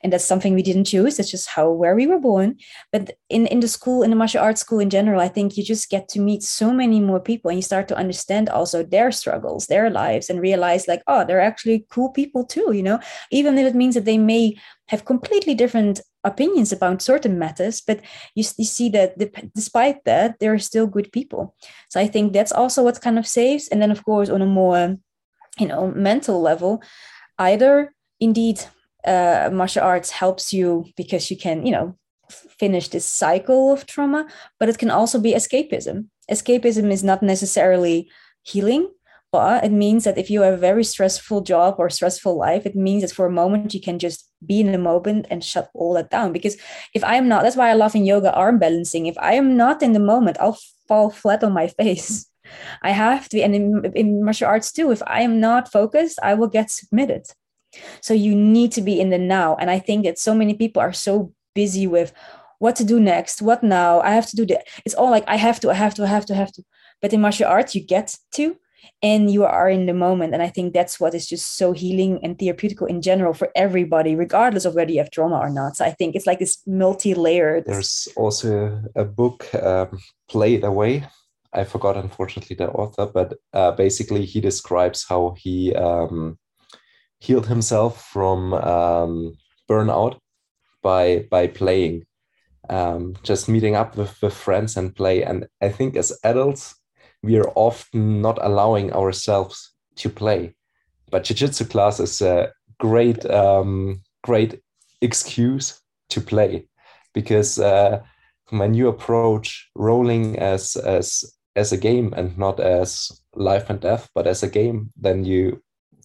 and that's something we didn't choose. That's just how where we were born. But in in the school in the martial arts school in general i think you just get to meet so many more people and you start to understand also their struggles their lives and realize like oh they're actually cool people too you know? Even if it means that they may have completely different opinions about certain matters but you, you see that despite that they're still good people. So i think that's also what kind of saves. And then of course on a more you know mental level either indeed uh, martial arts helps you because you can, you know, finish this cycle of trauma, but it can also be escapism. Escapism is not necessarily healing, but it means that if you have a very stressful job or stressful life, it means that for a moment you can just be in the moment and shut all that down. Because if I am not, that's why I love in yoga arm balancing. If I am not in the moment, I'll fall flat on my *laughs* face. I have to be, and in, in martial arts too, if I am not focused, I will get submitted. So you need to be in the now. And I think that so many people are so busy with what to do next, what now, I have to do that. It's all like I have to, I have to, I have to, I have to. But in martial arts, you get to and you are in the moment. And I think that's what is just so healing and therapeutical in general for everybody, regardless of whether you have trauma or not. So I think it's like this multi-layered. There's also a book, um, Play It Away. I forgot, unfortunately, the author, but uh, basically he describes how he um, healed himself from um, burnout by by playing, um, just meeting up with, with friends and play. And I think as adults, we are often not allowing ourselves to play. But jiu-jitsu class is a great, um, great excuse to play because uh, when you approach rolling as as as a game and not as life and death, but as a game, then you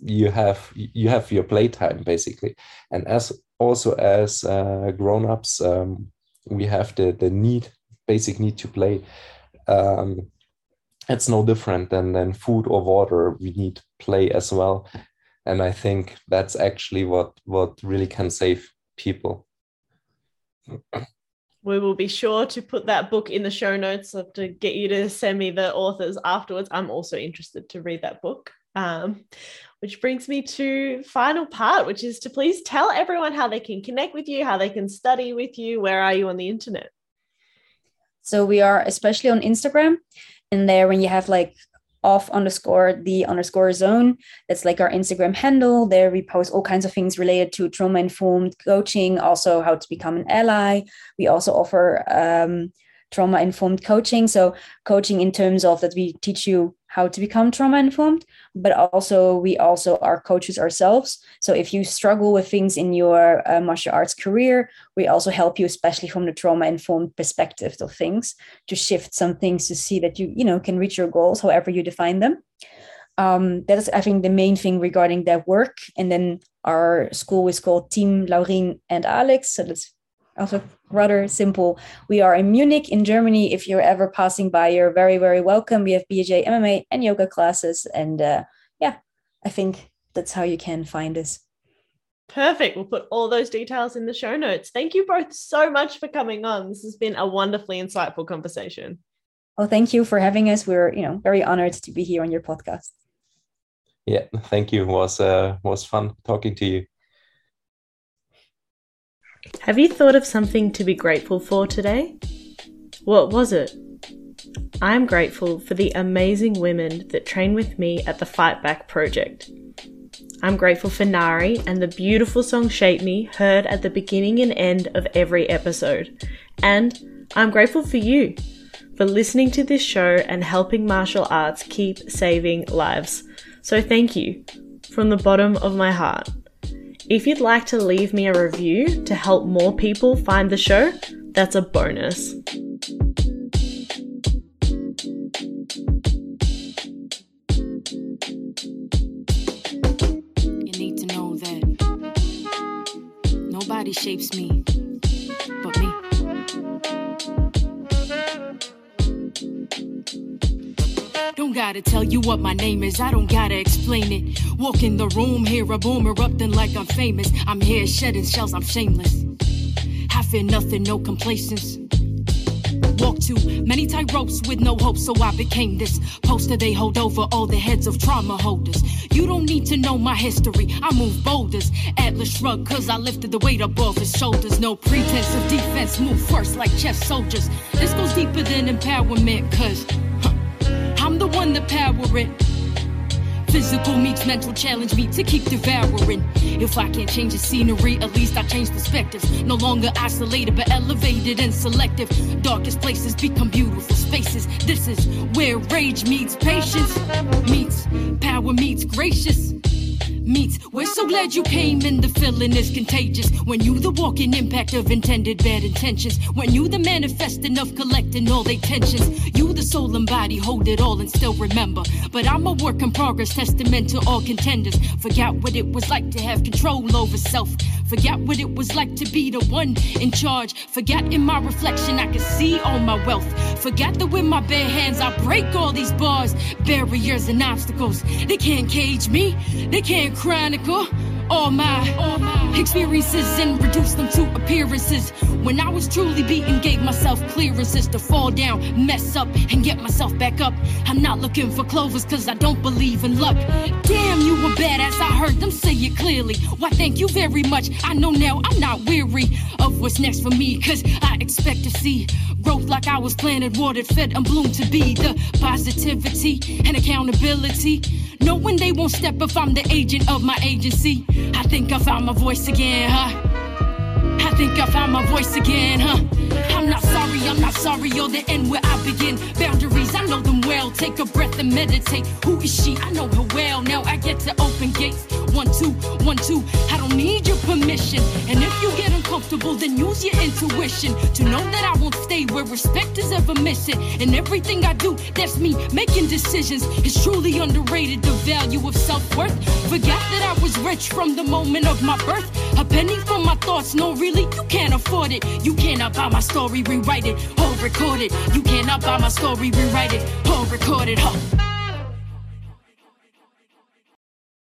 you have you have your playtime basically, and as also as uh, grown-ups, um, we have the the need basic need to play. Um, it's no different than than food or water. We need play as well. And i think that's actually what what really can save people. We will be sure to put that book in the show notes to get you to send me the authors afterwards. I'm also interested to read that book. Um, which brings me to final part which is to please tell everyone how they can connect with you how they can study with you. Where are you on the internet? So we are especially on instagram. And there when you have like off underscore the underscore zone that's like our instagram handle. There we post all kinds of things related to trauma informed coaching also how to become an ally. We also offer um, trauma informed coaching. So coaching in terms of that we teach you how to become trauma informed but also we also are coaches ourselves. So if you struggle with things in your uh, martial arts career we also help you especially from the trauma informed perspective of things to shift some things to see that you you know can reach your goals however you define them. Um, that is i think the main thing regarding that work. And then our school is called team laurien and alex. So that's also rather simple. We are in Munich in Germany. If you're ever passing by, you're very, very welcome. We have BJJ, MMA, and yoga classes. And uh, yeah, I think that's how you can find us. Perfect. We'll put all those details in the show notes. Thank you both so much for coming on. This has been a wonderfully insightful conversation. Well, thank you for having us. We're, you know, very honored to be here on your podcast. Yeah, thank you. It was uh, was fun talking to you. Have you thought of something to be grateful for today? What was it? I'm grateful for the amazing women that train with me at the Fight Back project. I'm grateful for Nari and the beautiful song Shape Me heard at the beginning and end of every episode. And I'm grateful for you for listening to this show and helping martial arts keep saving lives. So thank you from the bottom of my heart. If you'd like to leave me a review to help more people find the show, that's a bonus. You need to know that nobody shapes me Don't gotta tell you what my name is, I don't gotta explain it. Walk in the room, hear a boom erupting like I'm famous. I'm here shedding shells, I'm shameless. I fear nothing, no complacence. Walk too many tight ropes with no hope, so I became this poster they hold over all the heads of trauma holders. You don't need to know my history, I move boulders. Atlas shrug, cause I lifted the weight above his shoulders. No pretense of defense, move first like chess soldiers. This goes deeper than empowerment, cause one that power it. Physical meets mental challenge me to keep devouring. If I can't change the scenery, at least I change perspectives. No longer isolated, but elevated and selective. Darkest places become beautiful spaces. This is where rage meets patience, meets power meets gracious meets. We're so glad you came and the feeling is contagious. When you the walking impact of intended bad intentions. When you the manifesting of collecting all their tensions. You the soul and body hold it all and still remember. But I'm a work in progress, testament to all contenders. Forgot what it was like to have control over self. Forgot what it was like to be the one in charge. Forgot in my reflection I could see all my wealth. Forgot that with my bare hands I break all these bars, barriers, and obstacles. They can't cage me, they can't chronicle all my, all my experiences and reduce them to appearances. When I was truly beaten, gave myself clearances to fall down, mess up, and get myself back up. I'm not looking for clovers cause I don't believe in luck. Damn, you were badass, I heard them say it clearly. Why, thank you very much. I know now I'm not weary of what's next for me cause I expect to see growth like I was planted, watered, fed, and bloomed to be the positivity and accountability. Knowing they won't step if I'm the agent of my agency. I think I found my voice again, huh? I think I found my voice again, huh? I'm not sorry, I'm not sorry, you're the end where I begin. Boundaries, I know them well. Take a breath and meditate. Who is she? I know her well. Now I get to open gates. One, two, one, two. I don't need your permission. And if you get uncomfortable, then use your intuition to know that I won't stay where respect is ever missing. And everything I do, that's me making decisions. It's truly underrated the value of self worth. Forgot that I was rich from the moment of my birth. A penny for my thoughts, no, really, you can't afford it. You cannot buy my story, rewrite it, or record it. You cannot buy my story, rewrite it, or record it. Huh.